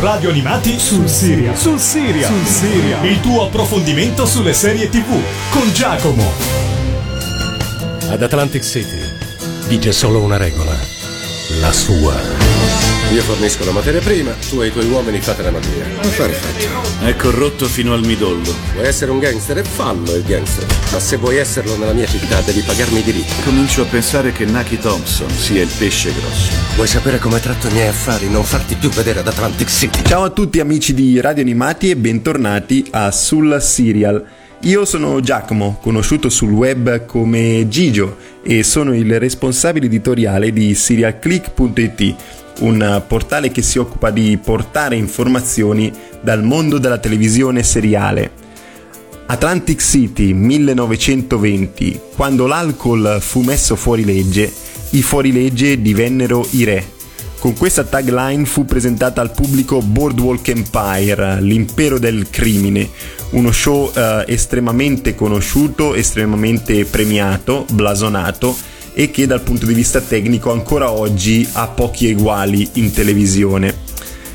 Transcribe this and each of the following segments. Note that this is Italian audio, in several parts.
radio animati sul Siria. Sul Siria. Sul Siria. Il tuo approfondimento sulle serie TV con Giacomo. Ad Atlantic City vige solo una regola. La sua. Io fornisco la materia prima, tu e i tuoi uomini fate la magia. Affare fatto. È corrotto fino al midollo. Vuoi essere un gangster e fallo il gangster. Ma se vuoi esserlo nella mia città devi pagarmi i diritti. Comincio a pensare che Naki Thompson sia il pesce grosso. Vuoi sapere come tratto i miei affari? Non farti più vedere ad Atlantic City. Ciao a tutti amici di Radio Animati e bentornati a Sul Serial. Io sono Giacomo, conosciuto sul web come Gigio e sono il responsabile editoriale di serialclick.it un portale che si occupa di portare informazioni dal mondo della televisione seriale. Atlantic City 1920, quando l'alcol fu messo fuori legge, i fuorilegge divennero i re. Con questa tagline fu presentata al pubblico Boardwalk Empire, l'impero del crimine, uno show eh, estremamente conosciuto, estremamente premiato, blasonato e che dal punto di vista tecnico ancora oggi ha pochi eguali in televisione.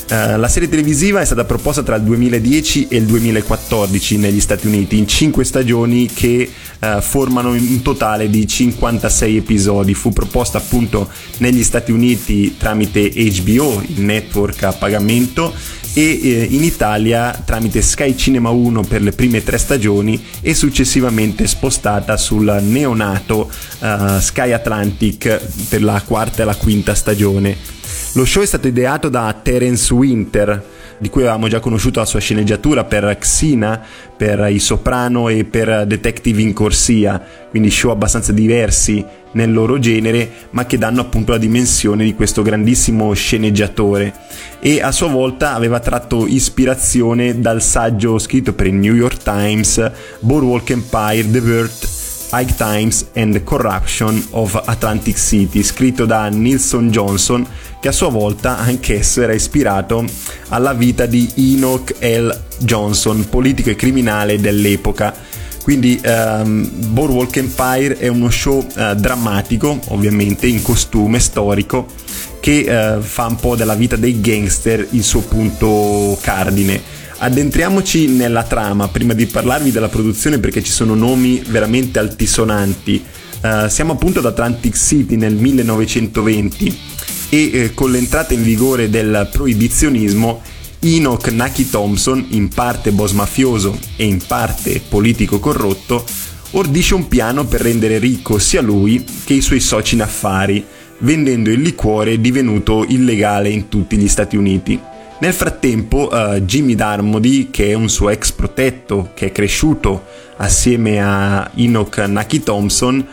Uh, la serie televisiva è stata proposta tra il 2010 e il 2014 negli Stati Uniti in 5 stagioni che uh, formano un totale di 56 episodi. Fu proposta appunto negli Stati Uniti tramite HBO, il network a pagamento, e eh, in Italia tramite Sky Cinema 1 per le prime tre stagioni e successivamente spostata sul neonato uh, Sky Atlantic per la quarta e la quinta stagione. Lo show è stato ideato da Terence Winter, di cui avevamo già conosciuto la sua sceneggiatura per Xina, per I Soprano e per Detective in Corsia, quindi show abbastanza diversi nel loro genere, ma che danno appunto la dimensione di questo grandissimo sceneggiatore. E a sua volta aveva tratto ispirazione dal saggio scritto per il New York Times Boardwalk Empire, The World High Times and the Corruption of Atlantic City, scritto da Nilson Johnson, che a sua volta anch'esso era ispirato alla vita di Enoch L. Johnson, politico e criminale dell'epoca. Quindi um, Boardwalk Empire è uno show uh, drammatico, ovviamente in costume storico, che uh, fa un po' della vita dei gangster il suo punto cardine Addentriamoci nella trama prima di parlarvi della produzione perché ci sono nomi veramente altisonanti. Uh, siamo appunto ad Atlantic City nel 1920 e eh, con l'entrata in vigore del proibizionismo Enoch Naki Thompson, in parte boss mafioso e in parte politico corrotto, ordisce un piano per rendere ricco sia lui che i suoi soci in affari, vendendo il liquore divenuto illegale in tutti gli Stati Uniti. Nel frattempo uh, Jimmy Darmody, che è un suo ex protetto che è cresciuto assieme a Enoch Naki Thompson,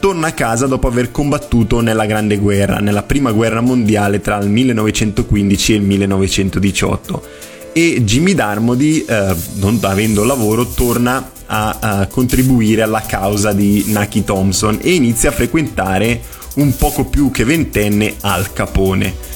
torna a casa dopo aver combattuto nella Grande Guerra, nella Prima Guerra Mondiale tra il 1915 e il 1918. E Jimmy Darmody, eh, non avendo lavoro, torna a, a contribuire alla causa di Naki Thompson e inizia a frequentare un poco più che ventenne Al Capone.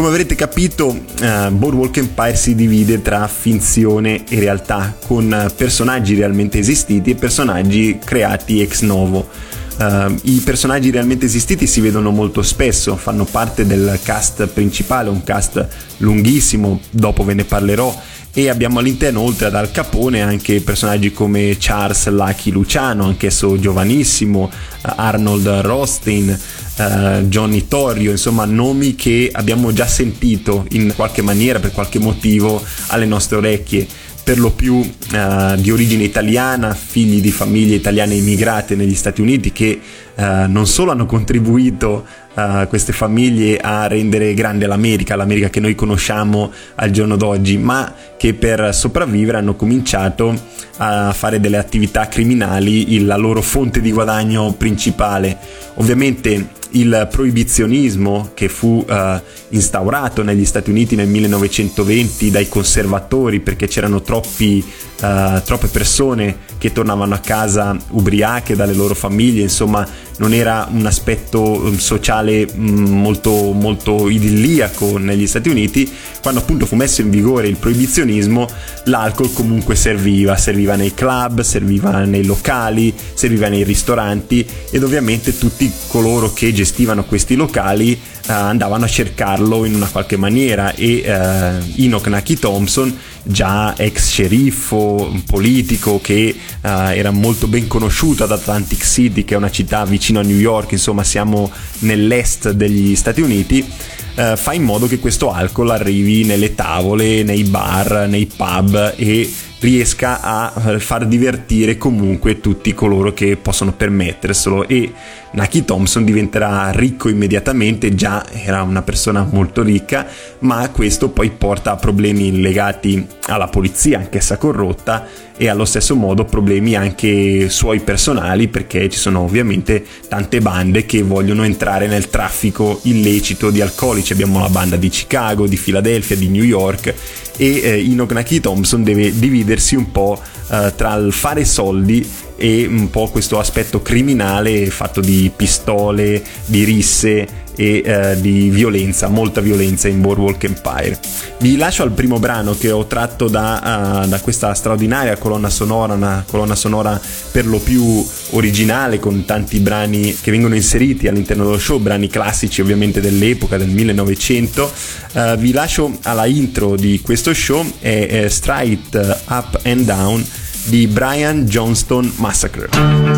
Come avrete capito, uh, Boardwalk Empire si divide tra finzione e realtà, con personaggi realmente esistiti e personaggi creati ex novo. Uh, I personaggi realmente esistiti si vedono molto spesso, fanno parte del cast principale, un cast lunghissimo, dopo ve ne parlerò, e abbiamo all'interno oltre ad Al Capone anche personaggi come Charles Lucky Luciano, anch'esso giovanissimo, Arnold Rostein, uh, Johnny Torrio, insomma nomi che abbiamo già sentito in qualche maniera, per qualche motivo, alle nostre orecchie per lo più uh, di origine italiana, figli di famiglie italiane immigrate negli Stati Uniti che uh, non solo hanno contribuito uh, queste famiglie a rendere grande l'America, l'America che noi conosciamo al giorno d'oggi, ma che per sopravvivere hanno cominciato a fare delle attività criminali la loro fonte di guadagno principale. Ovviamente il proibizionismo che fu uh, instaurato negli Stati Uniti nel 1920 dai conservatori perché c'erano troppi, uh, troppe persone che tornavano a casa ubriache dalle loro famiglie, insomma non era un aspetto um, sociale um, molto, molto idilliaco negli Stati Uniti, quando appunto fu messo in vigore il proibizionismo, l'alcol comunque serviva, serviva nei club, serviva nei locali, serviva nei ristoranti ed ovviamente tutti coloro che gestivano questi locali uh, andavano a cercarlo in una qualche maniera e uh, Enoch Naki Thompson già ex sceriffo, politico che uh, era molto ben conosciuto ad Atlantic City, che è una città vicino a New York, insomma siamo nell'est degli Stati Uniti, uh, fa in modo che questo alcol arrivi nelle tavole, nei bar, nei pub e riesca a eh, far divertire comunque tutti coloro che possono permetterselo e Naki Thompson diventerà ricco immediatamente, già era una persona molto ricca, ma questo poi porta a problemi legati alla polizia, anch'essa corrotta, e allo stesso modo problemi anche suoi personali perché ci sono ovviamente tante bande che vogliono entrare nel traffico illecito di alcolici. Abbiamo la banda di Chicago, di Philadelphia, di New York e eh, Enoch Naki Thompson deve dividersi un po' eh, tra il fare soldi e un po' questo aspetto criminale fatto di pistole, di risse e eh, di violenza, molta violenza in Boardwalk Empire. Vi lascio al primo brano che ho tratto da, uh, da, questa straordinaria colonna sonora, una colonna sonora per lo più originale con tanti brani che vengono inseriti all'interno dello show, brani classici ovviamente dell'epoca, del 1900. Uh, vi lascio alla intro di questo show, è, è Straight Up and Down di Brian Johnston Massacre.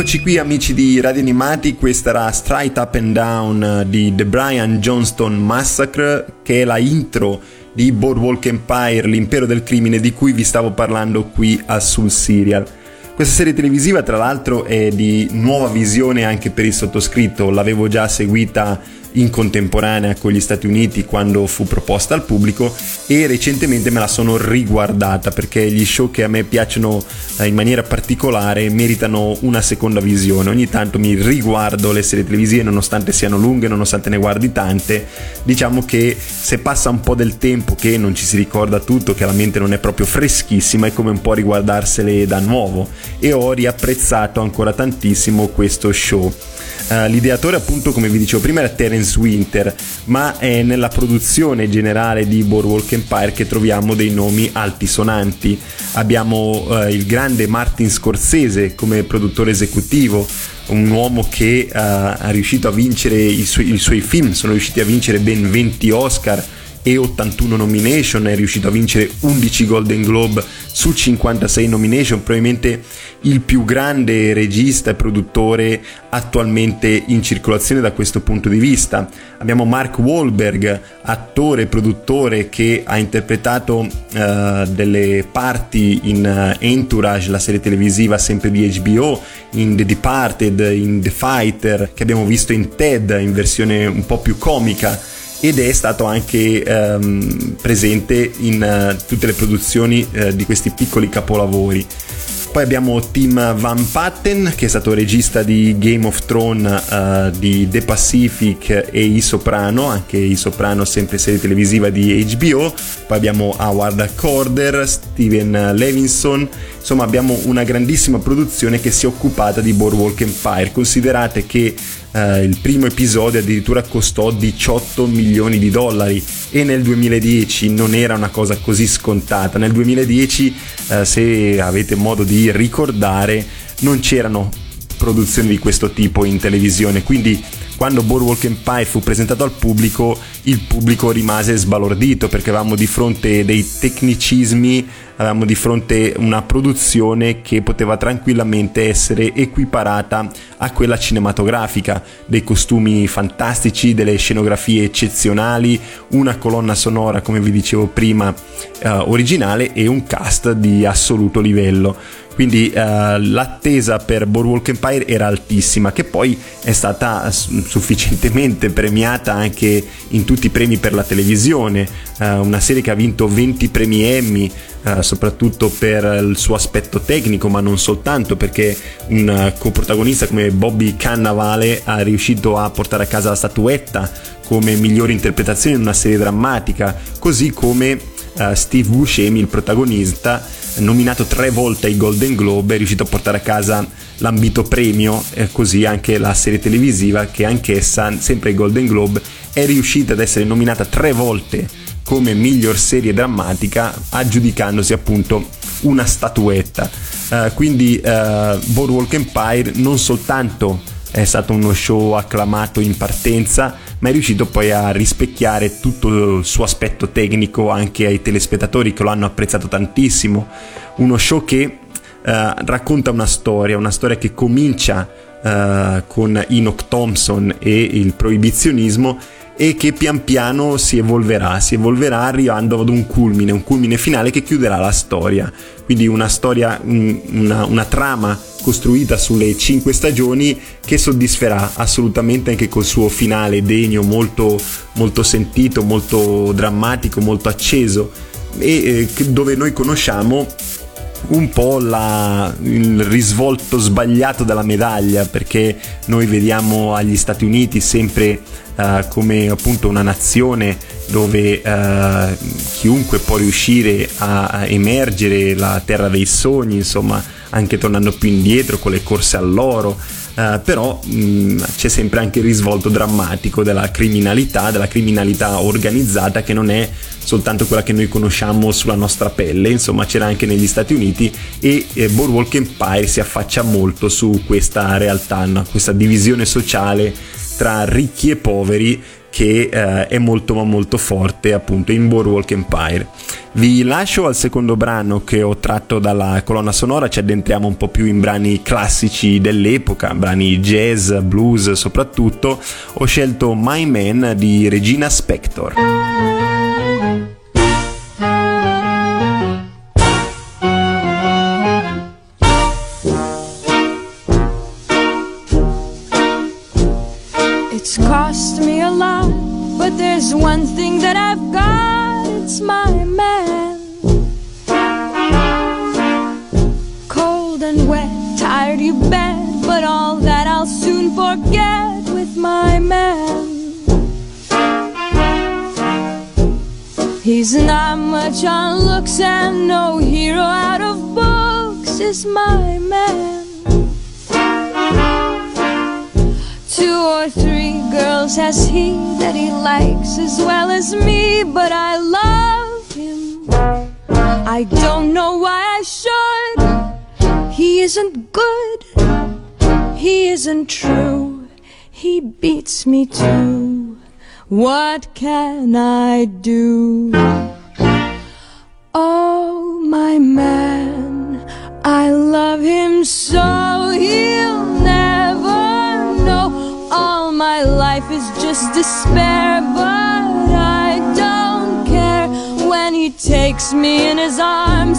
Rieccoci qui amici di Radio Animati, questa era Straight Up and Down di The Brian Johnston Massacre che è la intro di Boardwalk Empire, l'impero del crimine di cui vi stavo parlando qui a Sul Serial. Questa serie televisiva tra l'altro è di nuova visione anche per il sottoscritto, l'avevo già seguita in contemporanea con gli Stati Uniti quando fu proposta al pubblico e recentemente me la sono riguardata perché gli show che a me piacciono eh, in maniera particolare meritano una seconda visione. Ogni tanto mi riguardo le serie televisive nonostante siano lunghe, nonostante ne guardi tante. Diciamo che se passa un po' del tempo che non ci si ricorda tutto, che la mente non è proprio freschissima, è come un po' riguardarsele da nuovo e ho riapprezzato ancora tantissimo questo show. Uh, l'ideatore appunto come vi dicevo prima era Terence Winter ma è nella produzione generale di Boardwalk Empire che troviamo dei nomi altisonanti. Abbiamo uh, il grande Martin Scorsese come produttore esecutivo un uomo che uh, ha riuscito a vincere i, su- i suoi film sono riusciti a vincere ben 20 Oscar e 81 nomination, è riuscito a vincere 11 Golden Globe su 56 nomination, probabilmente il più grande regista e produttore attualmente in circolazione da questo punto di vista. Abbiamo Mark Wahlberg, attore e produttore che ha interpretato uh, delle parti in uh, Entourage, la serie televisiva sempre di HBO, in The Departed, in The Fighter, che abbiamo visto in Ted in versione un po' più comica ed è stato anche ehm, presente in uh, tutte le produzioni uh, di questi piccoli capolavori. Poi abbiamo Tim Van Patten che è stato regista di Game of Thrones, uh, di The Pacific e I Soprano, anche I Soprano sempre serie televisiva di HBO. Poi abbiamo Howard Corder, Steven Levinson, insomma abbiamo una grandissima produzione che si è occupata di Boardwalk Empire. Considerate che Uh, il primo episodio addirittura costò 18 milioni di dollari e nel 2010 non era una cosa così scontata. Nel 2010, uh, se avete modo di ricordare, non c'erano produzioni di questo tipo in televisione, quindi quando Boardwalk Empire fu presentato al pubblico, il pubblico rimase sbalordito perché avevamo di fronte dei tecnicismi, avevamo di fronte una produzione che poteva tranquillamente essere equiparata a quella cinematografica, dei costumi fantastici, delle scenografie eccezionali, una colonna sonora, come vi dicevo prima, eh, originale e un cast di assoluto livello quindi uh, l'attesa per Boardwalk Empire era altissima che poi è stata sufficientemente premiata anche in tutti i premi per la televisione. Uh, una serie che ha vinto 20 premi Emmy uh, soprattutto per il suo aspetto tecnico ma non soltanto perché un coprotagonista come Bobby Cannavale ha riuscito a portare a casa la statuetta come migliore interpretazione in una serie drammatica così come Steve Buscemi il protagonista nominato tre volte ai Golden Globe, è riuscito a portare a casa l'ambito premio e così anche la serie televisiva che anch'essa, sempre ai Golden Globe, è riuscita ad essere nominata tre volte come miglior serie drammatica, aggiudicandosi appunto una statuetta. Uh, quindi uh, Boardwalk Empire non soltanto è stato uno show acclamato in partenza, ma è riuscito poi a rispecchiare tutto il suo aspetto tecnico anche ai telespettatori che lo hanno apprezzato tantissimo. Uno show che eh, racconta una storia, una storia che comincia eh, con Enoch Thompson e il proibizionismo e che pian piano si evolverà, si evolverà arrivando ad un culmine, un culmine finale che chiuderà la storia. Quindi una storia, una, una trama costruita sulle cinque stagioni che soddisferà assolutamente anche col suo finale degno, molto, molto sentito, molto drammatico, molto acceso e eh, dove noi conosciamo un po' la, il risvolto sbagliato della medaglia perché noi vediamo agli Stati Uniti sempre uh, come appunto una nazione dove uh, chiunque può riuscire a, a emergere la terra dei sogni insomma anche tornando più indietro con le corse all'oro, eh, però mh, mm, c'è sempre anche il risvolto drammatico della criminalità, della criminalità organizzata che non è soltanto quella che noi conosciamo sulla nostra pelle, insomma c'era anche negli Stati Uniti e eh, Boardwalk Empire si affaccia molto su questa realtà, no? questa divisione sociale tra ricchi e poveri che eh, è molto ma molto forte appunto in Boardwalk Empire. Vi lascio al secondo brano che ho tratto dalla colonna sonora, ci addentriamo un po' più in brani classici dell'epoca, brani jazz, blues soprattutto. Ho scelto My Man di Regina Spector. He isn't good, he isn't true, he beats me too. What can I do? Oh, my man, I love him so he'll never know. All my life is just despair, but I don't care when he takes me in his arms.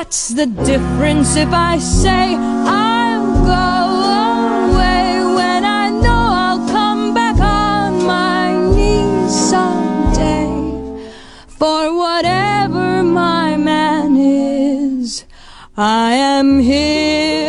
What's the difference if I say I'll go away when I know I'll come back on my knees someday? For whatever my man is, I am his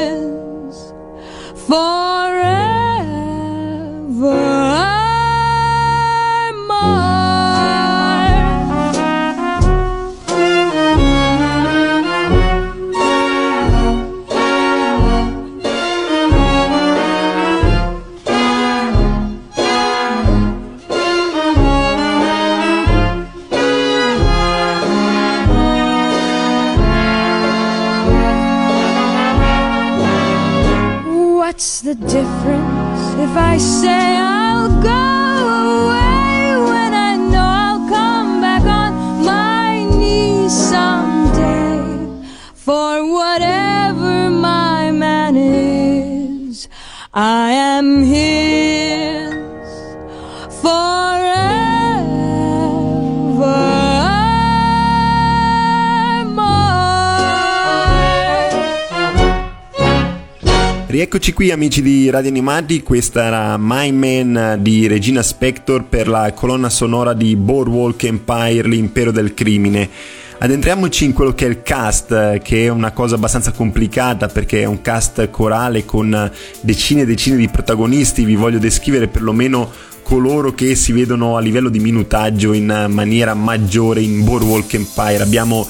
difference if I say I'll Rieccoci qui amici di Radio Animati, questa era My Man di Regina Spector per la colonna sonora di Boardwalk Empire, l'impero del crimine. Addentriamoci in quello che è il cast, che è una cosa abbastanza complicata perché è un cast corale con decine e decine di protagonisti, vi voglio descrivere perlomeno coloro che si vedono a livello di minutaggio in maniera maggiore in Boardwalk Empire. Abbiamo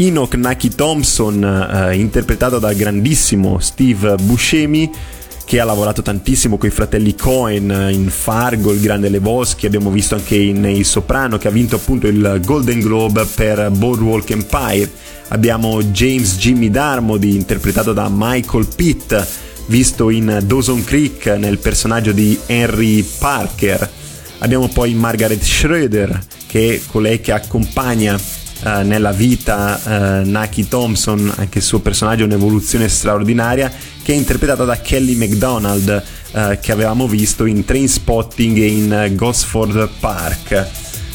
Enoch Naki Thompson, eh, interpretato dal grandissimo Steve Buscemi, che ha lavorato tantissimo con i fratelli Cohen eh, in Fargo, il grande Lebowski, abbiamo visto anche in Il Soprano, che ha vinto appunto il Golden Globe per Boardwalk Empire. Abbiamo James Jimmy Darmody, interpretato da Michael Pitt, visto in Dawson Creek nel personaggio di Henry Parker. Abbiamo poi Margaret Schroeder, che è colei che accompagna eh, nella vita eh, Naki Thompson, anche il suo personaggio è un'evoluzione straordinaria, che è interpretata da Kelly MacDonald, eh, che avevamo visto in Train Spotting e in Gosford Park.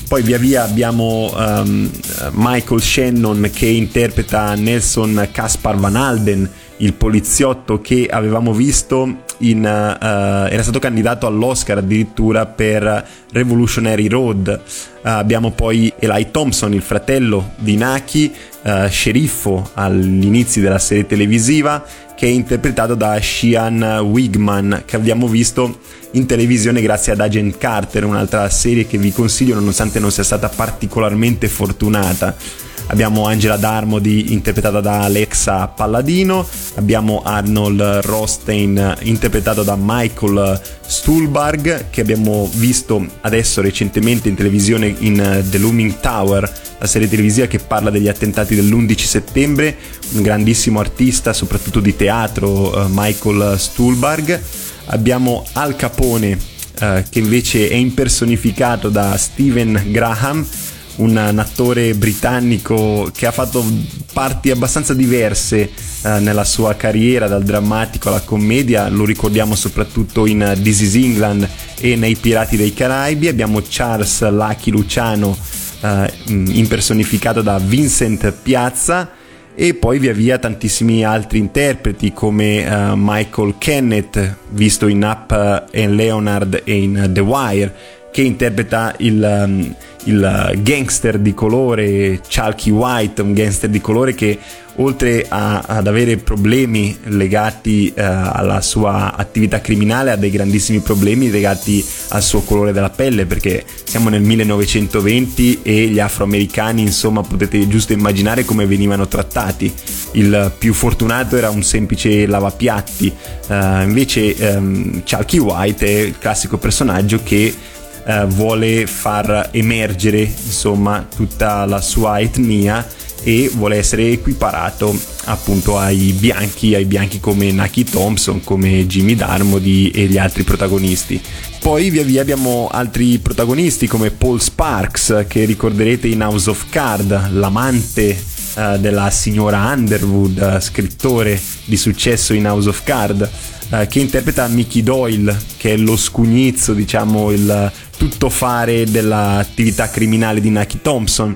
Poi via via abbiamo um, Michael Shannon che interpreta Nelson Caspar Van Alden, il poliziotto che avevamo visto in, uh, era stato candidato all'Oscar addirittura per Revolutionary Road. Uh, abbiamo poi Eli Thompson, il fratello di Naki, uh, sceriffo all'inizio della serie televisiva, che è interpretato da Shian Wigman, che abbiamo visto in televisione grazie ad Agent Carter, un'altra serie che vi consiglio nonostante non sia stata particolarmente fortunata. Abbiamo Angela Darmody interpretata da Alexa Palladino, abbiamo Arnold Rostein interpretato da Michael Stuhlbarg che abbiamo visto adesso recentemente in televisione in The Looming Tower, la serie televisiva che parla degli attentati dell'11 settembre, un grandissimo artista soprattutto di teatro, uh, Michael Stuhlbarg. Abbiamo Al Capone uh, che invece è impersonificato da Steven Graham, un, un attore britannico che ha fatto parti abbastanza diverse uh, nella sua carriera, dal drammatico alla commedia, lo ricordiamo soprattutto in This is England e nei Pirati dei Caraibi. Abbiamo Charles Lucky Luciano uh, impersonificato da Vincent Piazza. E poi via via tantissimi altri interpreti come uh, Michael Kenneth visto in Up and Leonard e in The Wire che interpreta il, um, il gangster di colore Chalky White, un gangster di colore che oltre a, ad avere problemi legati uh, alla sua attività criminale ha dei grandissimi problemi legati al suo colore della pelle perché siamo nel 1920 e gli afroamericani insomma potete giusto immaginare come venivano trattati. Il più fortunato era un semplice lavapiatti. Uh, invece um, Chalky White è il classico personaggio che uh, vuole far emergere insomma tutta la sua etnia e vuole essere equiparato appunto ai bianchi, ai bianchi come Naki Thompson, come Jimmy Darmody e gli altri protagonisti. Poi via via abbiamo altri protagonisti come Paul Sparks che ricorderete in House of Card, l'amante uh, della signora Underwood, scrittore di successo in House of Card, uh, che interpreta Mickey Doyle, che è lo scugnizzo, diciamo il tuttofare dell'attività criminale di Naki Thompson.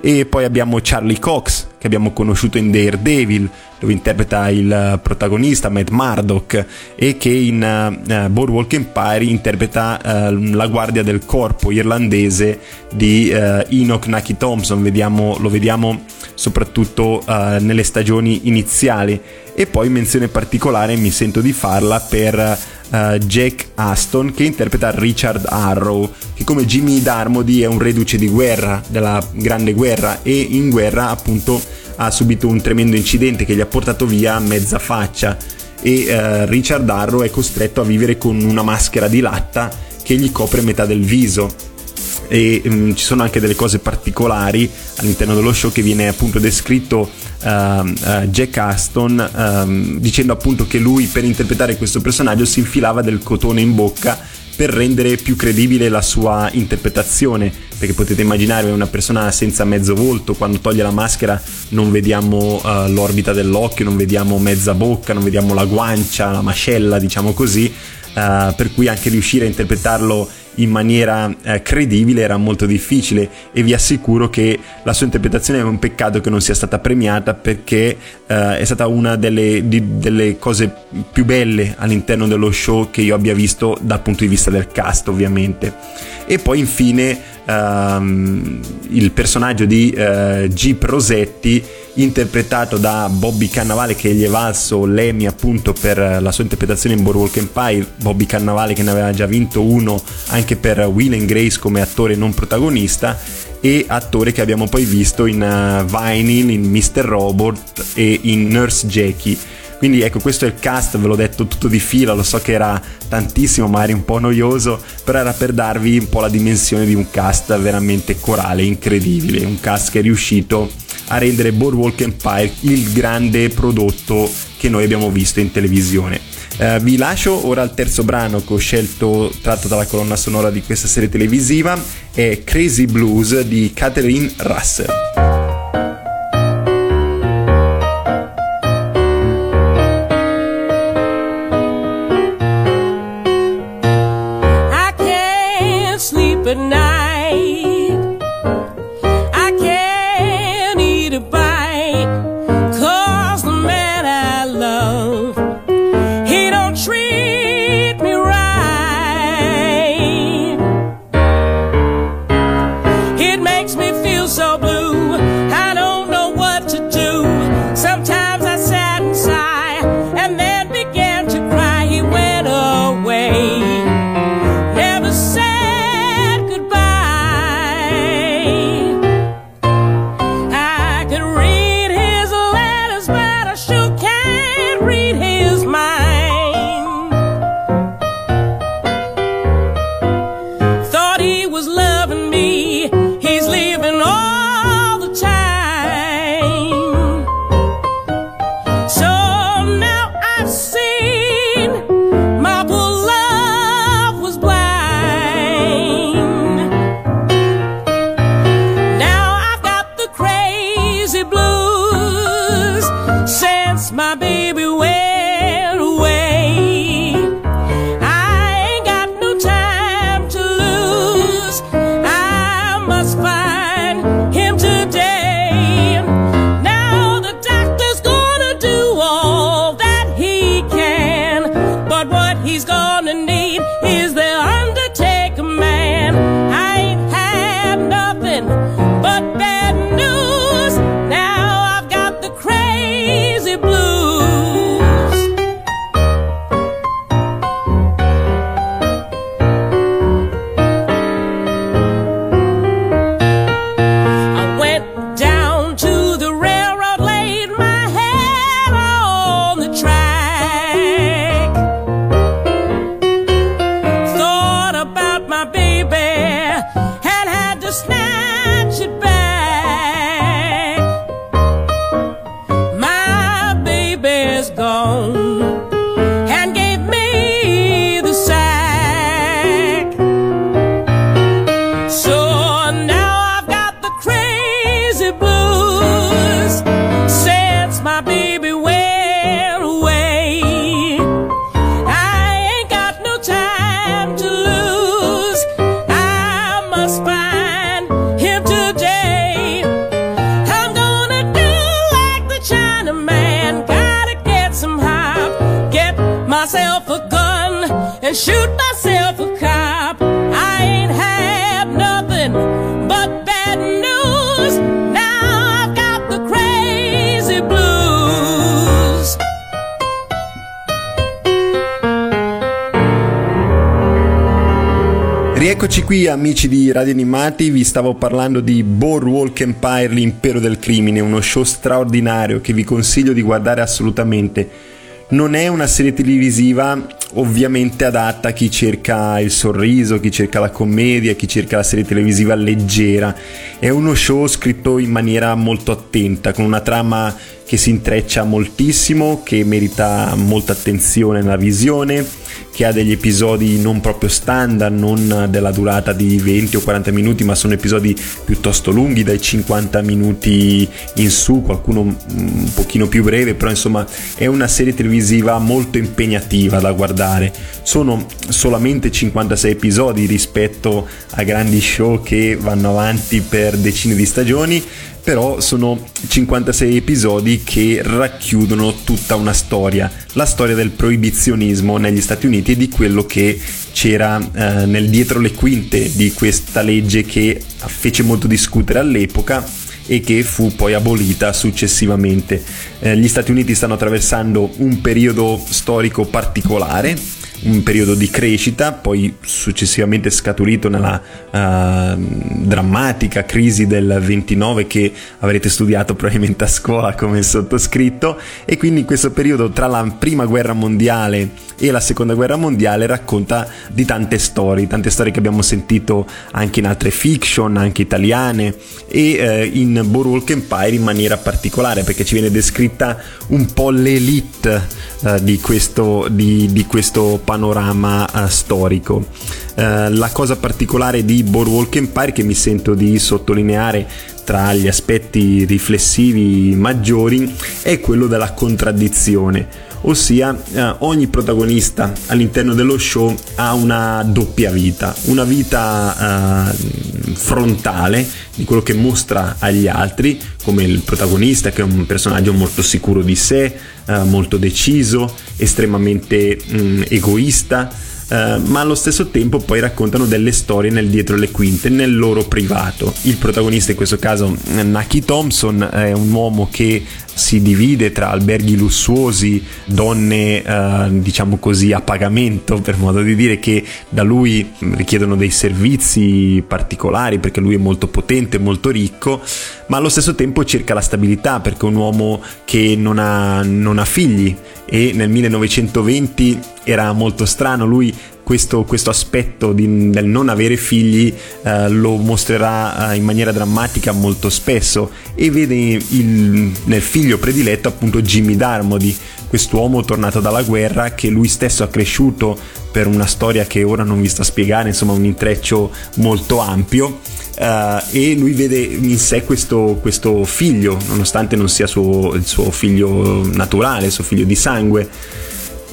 E poi abbiamo Charlie Cox che abbiamo conosciuto in Daredevil dove interpreta il protagonista Matt Murdock e che in uh, Boardwalk Empire interpreta uh, la guardia del corpo irlandese di uh, Enoch Naki Thompson. Vediamo, lo vediamo soprattutto uh, nelle stagioni iniziali. E poi menzione particolare mi sento di farla per uh, Jack Aston che interpreta Richard Arrow che come Jimmy Darmody è un reduce di guerra della grande guerra e in guerra appunto ha subito un tremendo incidente che gli ha portato via mezza faccia e uh, Richard Arrow è costretto a vivere con una maschera di latta che gli copre metà del viso. E um, ci sono anche delle cose particolari all'interno dello show che viene appunto descritto uh, uh, Jack Aston um, dicendo appunto che lui per interpretare questo personaggio si infilava del cotone in bocca per rendere più credibile la sua interpretazione perché potete immaginare una persona senza mezzo volto quando toglie la maschera non vediamo uh, l'orbita dell'occhio non vediamo mezza bocca non vediamo la guancia la mascella diciamo così uh, per cui anche riuscire a interpretarlo in maniera eh, credibile era molto difficile e vi assicuro che la sua interpretazione è un peccato che non sia stata premiata perché eh, è stata una delle, di, delle, cose più belle all'interno dello show che io abbia visto dal punto di vista del cast ovviamente. E poi infine ehm, il personaggio di eh, Jeep Rosetti interpretato da Bobby Cannavale che gli è valso l'Emmy appunto per la sua interpretazione in Boardwalk Empire Bobby Cannavale che ne aveva già vinto uno anche per Will and Grace come attore non protagonista e attore che abbiamo poi visto in uh, Vinyl, in Mr. Robot e in Nurse Jackie quindi ecco questo è il cast ve l'ho detto tutto di fila lo so che era tantissimo magari un po' noioso però era per darvi un po' la dimensione di un cast veramente corale incredibile un cast che è riuscito a rendere Boardwalk Empire il grande prodotto che noi abbiamo visto in televisione. Uh, vi lascio ora al terzo brano che ho scelto tratto dalla colonna sonora di questa serie televisiva, è Crazy Blues di Catherine Russell. And shoot myself a cop. I ain't had nothing but bad news. Now I've got the crazy blues. Rieccoci qui amici di Radio Animati, vi stavo parlando di Boardwalk Empire, l'impero del crimine, uno show straordinario che vi consiglio di guardare assolutamente. Non è una serie televisiva ovviamente adatta a chi cerca il sorriso, chi cerca la commedia, chi cerca la serie televisiva leggera. È uno show scritto in maniera molto attenta, con una trama che si intreccia moltissimo, che merita molta attenzione nella visione, che ha degli episodi non proprio standard, non della durata di 20 o 40 minuti, ma sono episodi piuttosto lunghi, dai 50 minuti in su, qualcuno un pochino più breve, però insomma è una serie televisiva molto impegnativa da guardare. Sono solamente 56 episodi rispetto a grandi show che vanno avanti per decine di stagioni però sono 56 episodi che racchiudono tutta una storia, la storia del proibizionismo negli Stati Uniti e di quello che c'era eh, nel dietro le quinte di questa legge che fece molto discutere all'epoca e che fu poi abolita successivamente. Eh, gli Stati Uniti stanno attraversando un periodo storico particolare, un periodo di crescita, poi successivamente scaturito nella uh, drammatica crisi del 29 che avrete studiato probabilmente a scuola come sottoscritto. E quindi questo periodo tra la prima guerra mondiale e la seconda guerra mondiale racconta di tante storie, tante storie che abbiamo sentito anche in altre fiction, anche italiane e eh, in Boardwalk Empire in maniera particolare perché ci viene descritta un po' l'elite eh, di, questo, di, di questo panorama eh, storico. Eh, la cosa particolare di Boardwalk Empire che mi sento di sottolineare tra gli aspetti riflessivi maggiori è quello della contraddizione ossia eh, ogni protagonista all'interno dello show ha una doppia vita, una vita eh, frontale di quello che mostra agli altri, come il protagonista che è un personaggio molto sicuro di sé, eh, molto deciso, estremamente mh, mm, egoista, Uh, ma allo stesso tempo poi raccontano delle storie nel dietro le quinte, nel loro privato. Il protagonista in questo caso, Naki Thompson, è un uomo che si divide tra alberghi lussuosi, donne eh, diciamo così a pagamento per modo di dire che da lui richiedono dei servizi particolari perché lui è molto potente, molto ricco, ma allo stesso tempo cerca la stabilità perché è un uomo che non ha, non ha figli e nel 1920 era molto strano, lui questo, questo aspetto di, del non avere figli eh, lo mostrerà eh, in maniera drammatica molto spesso e vede il, nel figlio prediletto appunto Jimmy Darmody, quest'uomo tornato dalla guerra che lui stesso ha cresciuto per una storia che ora non vi sto a spiegare, insomma un intreccio molto ampio. Uh, e lui vede in sé questo, questo figlio, nonostante non sia suo, il suo figlio naturale, il suo figlio di sangue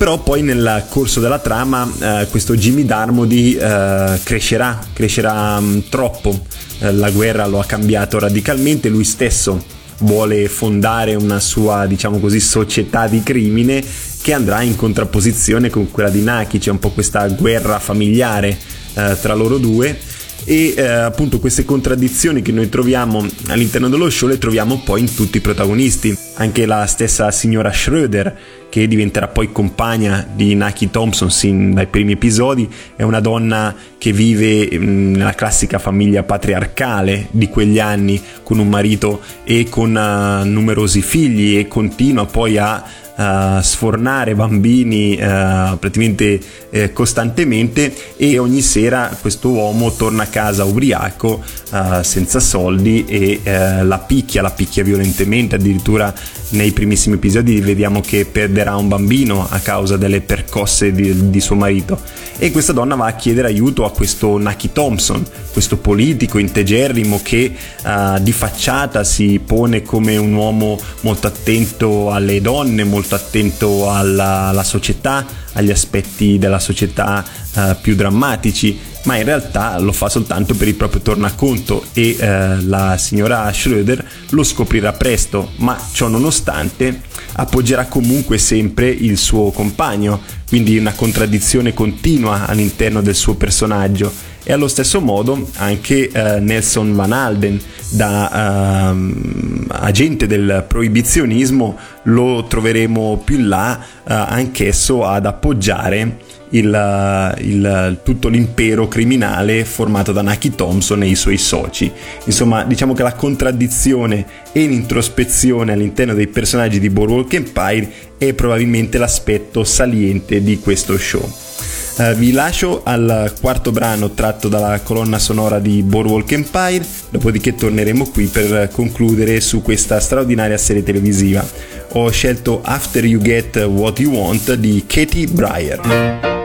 però poi nel corso della trama eh, questo Jimmy Darmody eh, crescerà, crescerà mh, mm, troppo, eh, la guerra lo ha cambiato radicalmente, lui stesso vuole fondare una sua, diciamo così, società di crimine che andrà in contrapposizione con quella di Naki, c'è un po' questa guerra familiare eh, tra loro due. E eh, appunto queste contraddizioni che noi troviamo all'interno dello show le troviamo poi in tutti i protagonisti anche la stessa signora Schroeder che diventerà poi compagna di Naki Thompson sin dai primi episodi è una donna che vive mm, nella classica famiglia patriarcale di quegli anni con un marito e con uh, numerosi figli e continua poi a uh, sfornare bambini uh, praticamente uh, costantemente e ogni sera questo uomo torna a casa ubriaco senza soldi e la picchia, la picchia violentemente, addirittura nei primissimi episodi vediamo che perderà un bambino a causa delle percosse di, di suo marito. E questa donna va a chiedere aiuto a questo Naki Thompson, questo politico integerrimo che uh, di facciata si pone come un uomo molto attento alle donne, molto attento alla, alla società, agli aspetti della società uh, più drammatici, ma in realtà lo fa soltanto per il proprio tornaconto e uh, la signora Schroeder lo scoprirà presto, ma ciò nonostante appoggerà comunque sempre il suo compagno, quindi una contraddizione continua all'interno del suo personaggio. E allo stesso modo anche eh, Nelson Van Alden, da ehm, agente del proibizionismo, lo troveremo più in là eh, anch'esso ad appoggiare il, il, tutto l'impero criminale formato da Naki Thompson e i suoi soci. Insomma, diciamo che la contraddizione e l'introspezione all'interno dei personaggi di Boardwalk Empire è probabilmente l'aspetto saliente di questo show. Uh, vi lascio al quarto brano tratto dalla colonna sonora di Boardwalk Empire, dopodiché torneremo qui per concludere su questa straordinaria serie televisiva. Ho scelto After You Get What You Want di Katie Breyer.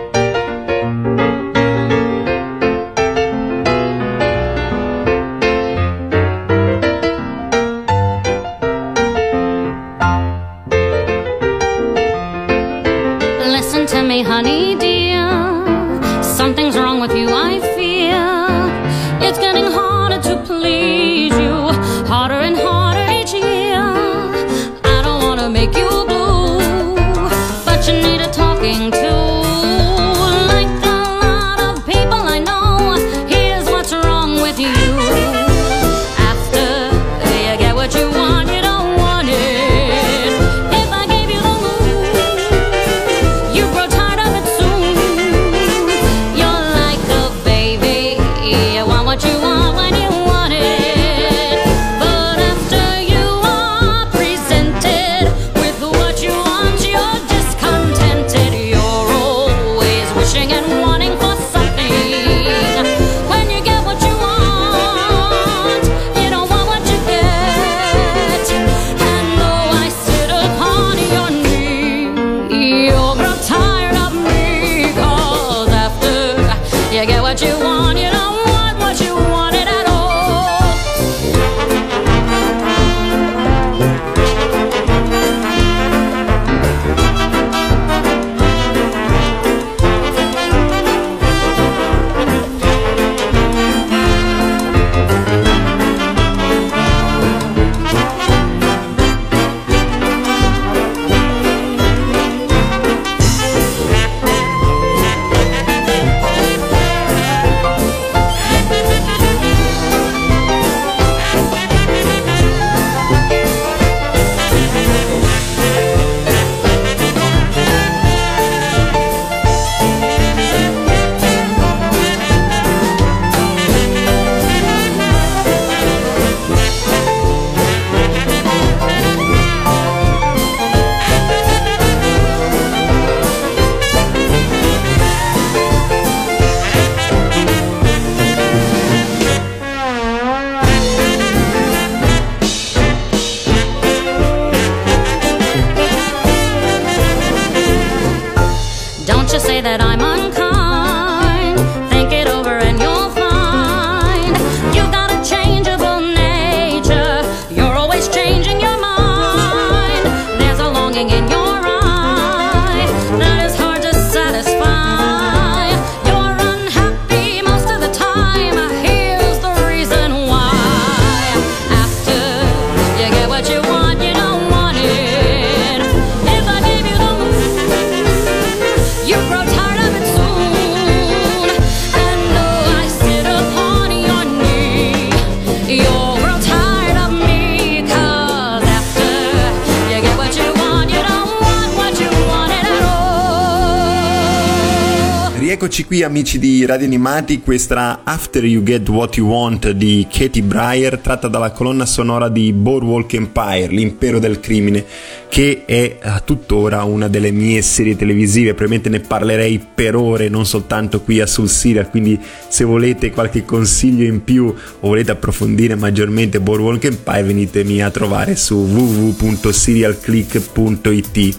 Eccoci qui amici di Radio Animati, questa After You Get What You Want di Katie Breyer tratta dalla colonna sonora di Boardwalk Empire, l'impero del crimine, che è uh, tuttora una delle mie serie televisive, probabilmente ne parlerei per ore, non soltanto qui a Sul Serial, quindi se volete qualche consiglio in più o volete approfondire maggiormente Boardwalk Empire venitemi a trovare su www.serialclick.it.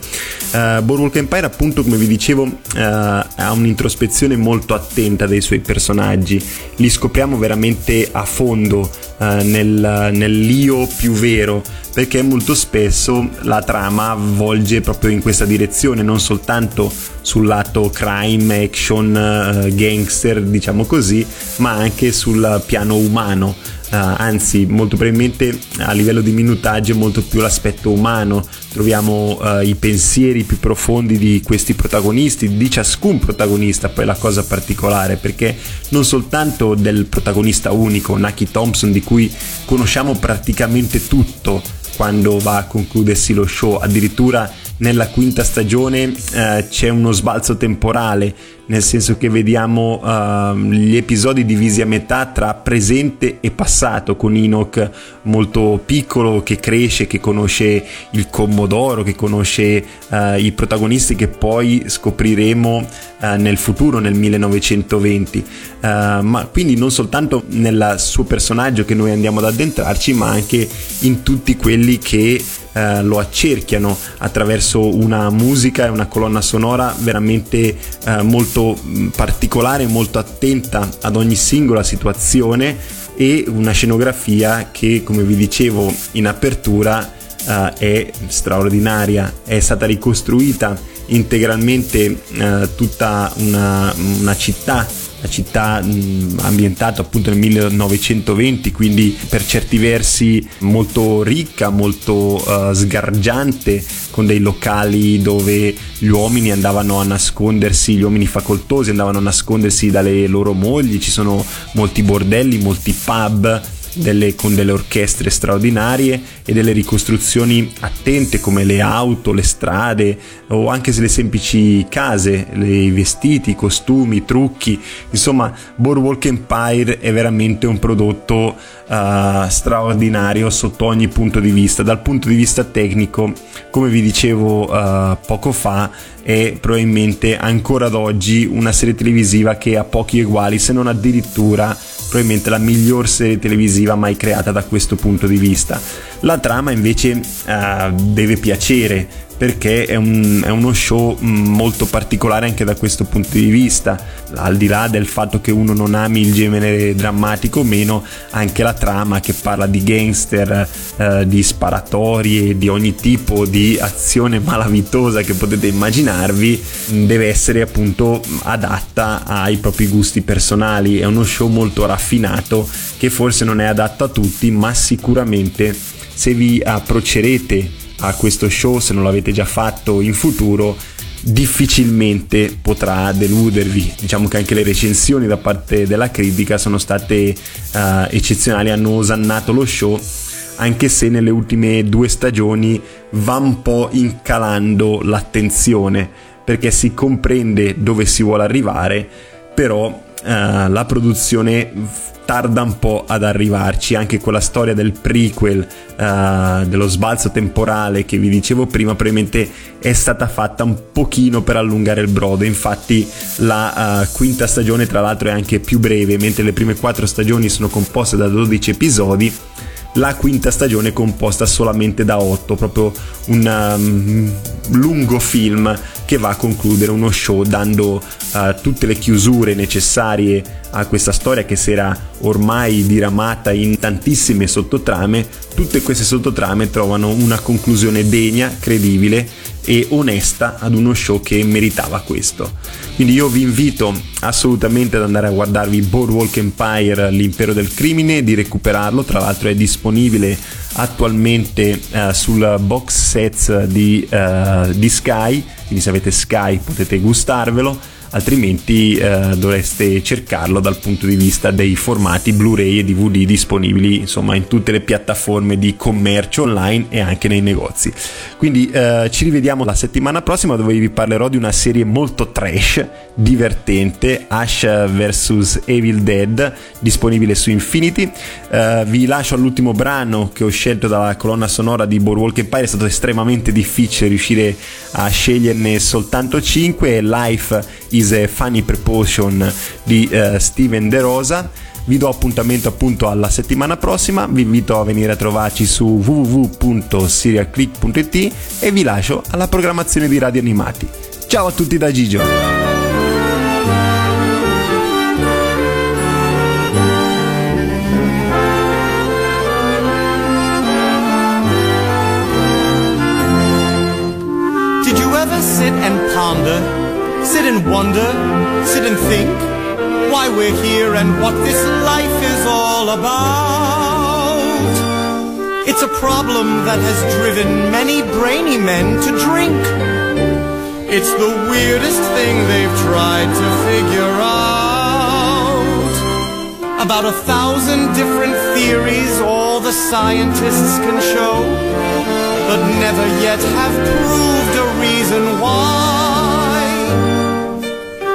Uh, Boardwalk Empire appunto come vi dicevo uh, ha un'introspezione molto attenta dei suoi personaggi, li scopriamo veramente a fondo uh, nel, nell'io più vero perché molto spesso la trama volge proprio in questa direzione, non soltanto sul lato crime, action, uh, gangster, diciamo così, ma anche sul piano umano. Anzi molto probabilmente a livello di minutaggio molto più l'aspetto umano, troviamo uh, i pensieri più profondi di questi protagonisti, di ciascun protagonista, poi la cosa particolare, perché non soltanto del protagonista unico, Naki Thompson, di cui conosciamo praticamente tutto quando va a concludersi lo show, addirittura nella quinta stagione eh, c'è uno sbalzo temporale nel senso che vediamo uh, gli episodi divisi a metà tra presente e passato, con Enoch molto piccolo che cresce, che conosce il Commodoro, che conosce uh, i protagonisti che poi scopriremo uh, nel futuro, nel 1920. ma quindi non soltanto nel suo personaggio che noi andiamo ad addentrarci, ma anche in tutti quelli che Uh, lo accerchiano attraverso una musica e una colonna sonora veramente molto molto mm, particolare, molto attenta ad ogni singola situazione e una scenografia che, come vi dicevo in apertura, uh, è straordinaria, è stata ricostruita integralmente uh, tutta una, una città la città ambientata appunto nel 1920, quindi per certi versi molto ricca, molto uh, sgargiante, con dei locali dove gli uomini andavano a nascondersi, gli uomini facoltosi andavano a nascondersi dalle loro mogli, ci sono molti bordelli, molti pub delle, con delle orchestre straordinarie e delle ricostruzioni attente come le auto, le strade o anche le semplici case, i vestiti, i costumi, i trucchi. Insomma, Boardwalk Empire è veramente un prodotto uh, straordinario sotto ogni punto di vista. Dal punto di vista tecnico, come vi dicevo uh, poco fa, è probabilmente ancora ad oggi una serie televisiva che ha pochi uguali, se non addirittura probabilmente la miglior serie televisiva mai creata da questo punto di vista. La trama invece uh, deve piacere perché è, un, è, uno show mm, molto particolare anche da questo punto di vista, al di là del fatto che uno non ami il genere drammatico o meno, anche la trama che parla di gangster, eh, di sparatorie, di ogni tipo di azione malavitosa che potete immaginarvi, deve essere appunto adatta ai propri gusti personali, è uno show molto raffinato che forse non è adatto a tutti, ma sicuramente se vi approccerete a questo show se non l'avete già fatto in futuro difficilmente potrà deludervi. Diciamo che anche le recensioni da parte della critica sono state uh, eccezionali hanno osannato lo show anche se nelle ultime due stagioni va un po' incalando l'attenzione perché si comprende dove si vuole arrivare però uh, la produzione tarda un po' ad arrivarci, anche quella storia del prequel, uh, dello sbalzo temporale che vi dicevo prima, probabilmente è stata fatta un pochino per allungare il brodo, infatti la uh, quinta stagione tra l'altro è anche più breve, mentre le prime quattro stagioni sono composte da 12 episodi, la quinta stagione è composta solamente da 8, proprio un um, lungo film che va a concludere uno show dando uh, tutte le chiusure necessarie a questa storia che si era ormai diramata in tantissime sottotrame, tutte queste sottotrame trovano una conclusione degna, credibile e onesta ad uno show che meritava questo. Quindi io vi invito assolutamente ad andare a guardarvi Boardwalk Empire, l'impero del crimine, di recuperarlo, tra l'altro è disponibile attualmente uh, sul box sets di, uh, di Sky, quindi se avete Sky potete gustarvelo altrimenti eh, dovreste cercarlo dal punto di vista dei formati Blu-ray e DVD disponibili insomma in tutte le piattaforme di commercio online e anche nei negozi. Quindi eh, ci rivediamo la settimana prossima dove vi parlerò di una serie molto trash, divertente, Ash vs Evil Dead, disponibile su Infinity. Eh, vi lascio all'ultimo brano che ho scelto dalla colonna sonora di Boardwalk Empire, è stato estremamente difficile riuscire a sceglierne soltanto 5, Life is a Funny Proportion di uh, Steven De Rosa. Vi do appuntamento appunto alla settimana prossima, vi invito a venire a trovarci su www.serialclick.it e vi lascio alla programmazione di Radio Animati. Ciao a tutti da Gigio! sit and ponder Sit and wonder, sit and think why we're here and what this life is all about. It's a problem that has driven many brainy men to drink. It's the weirdest thing they've tried to figure out. About a thousand different theories all the scientists can show, but never yet have proved a reason why.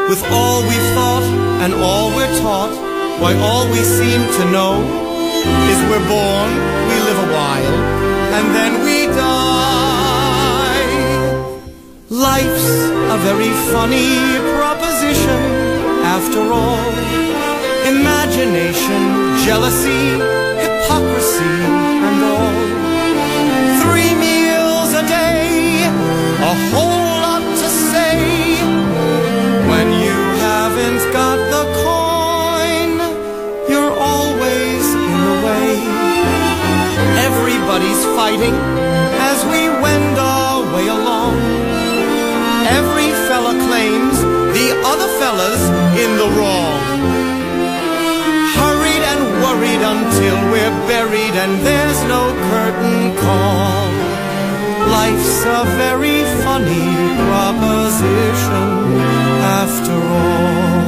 With all we've thought and all we're taught, why all we seem to know is we're born, we live a while, and then we die. Life's a very funny proposition, after all. Imagination, jealousy, hypocrisy, and all. Everybody's fighting as we wend our way along. Every fella claims the other fella's in the wrong. Hurried and worried until we're buried and there's no curtain call. Life's a very funny proposition after all.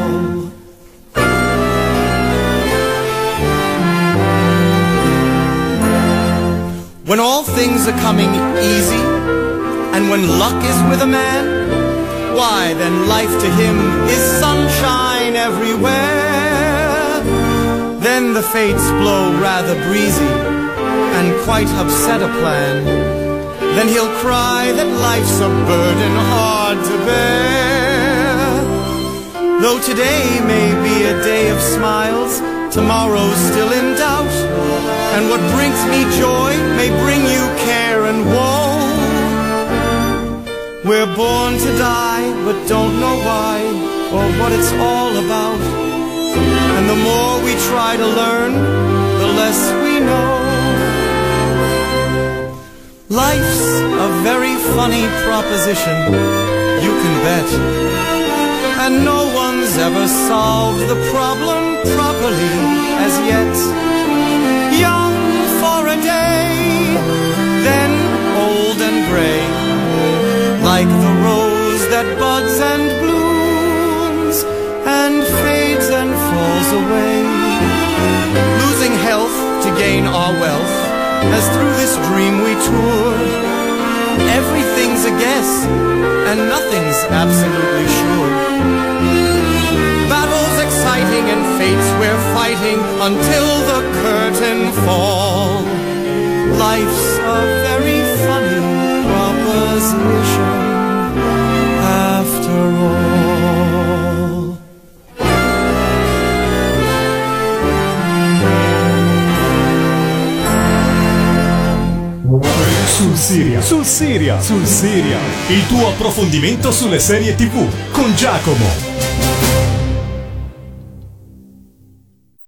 When all things are coming easy, and when luck is with a man, why then life to him is sunshine everywhere. Then the fates blow rather breezy, and quite upset a plan. Then he'll cry that life's a burden hard to bear. Though today may be a day of smiles, tomorrow's still in doubt. And what brings me joy may bring you care and woe. We're born to die, but don't know why or what it's all about. And the more we try to learn, the less we know. Life's a very funny proposition, you can bet. And no one's ever solved the problem properly as yet. Young for a day, then old and gray. Like the rose that buds and blooms and fades and falls away. Losing health to gain our wealth as through this dream we tour. Everything's a guess and nothing's absolutely sure. Exciting and fates we're fighting until the curtain fall. Life's a very funny proposition after all. Sul Siria, sul Siria, sul Siria. Il tuo approfondimento sulle serie TV con Giacomo.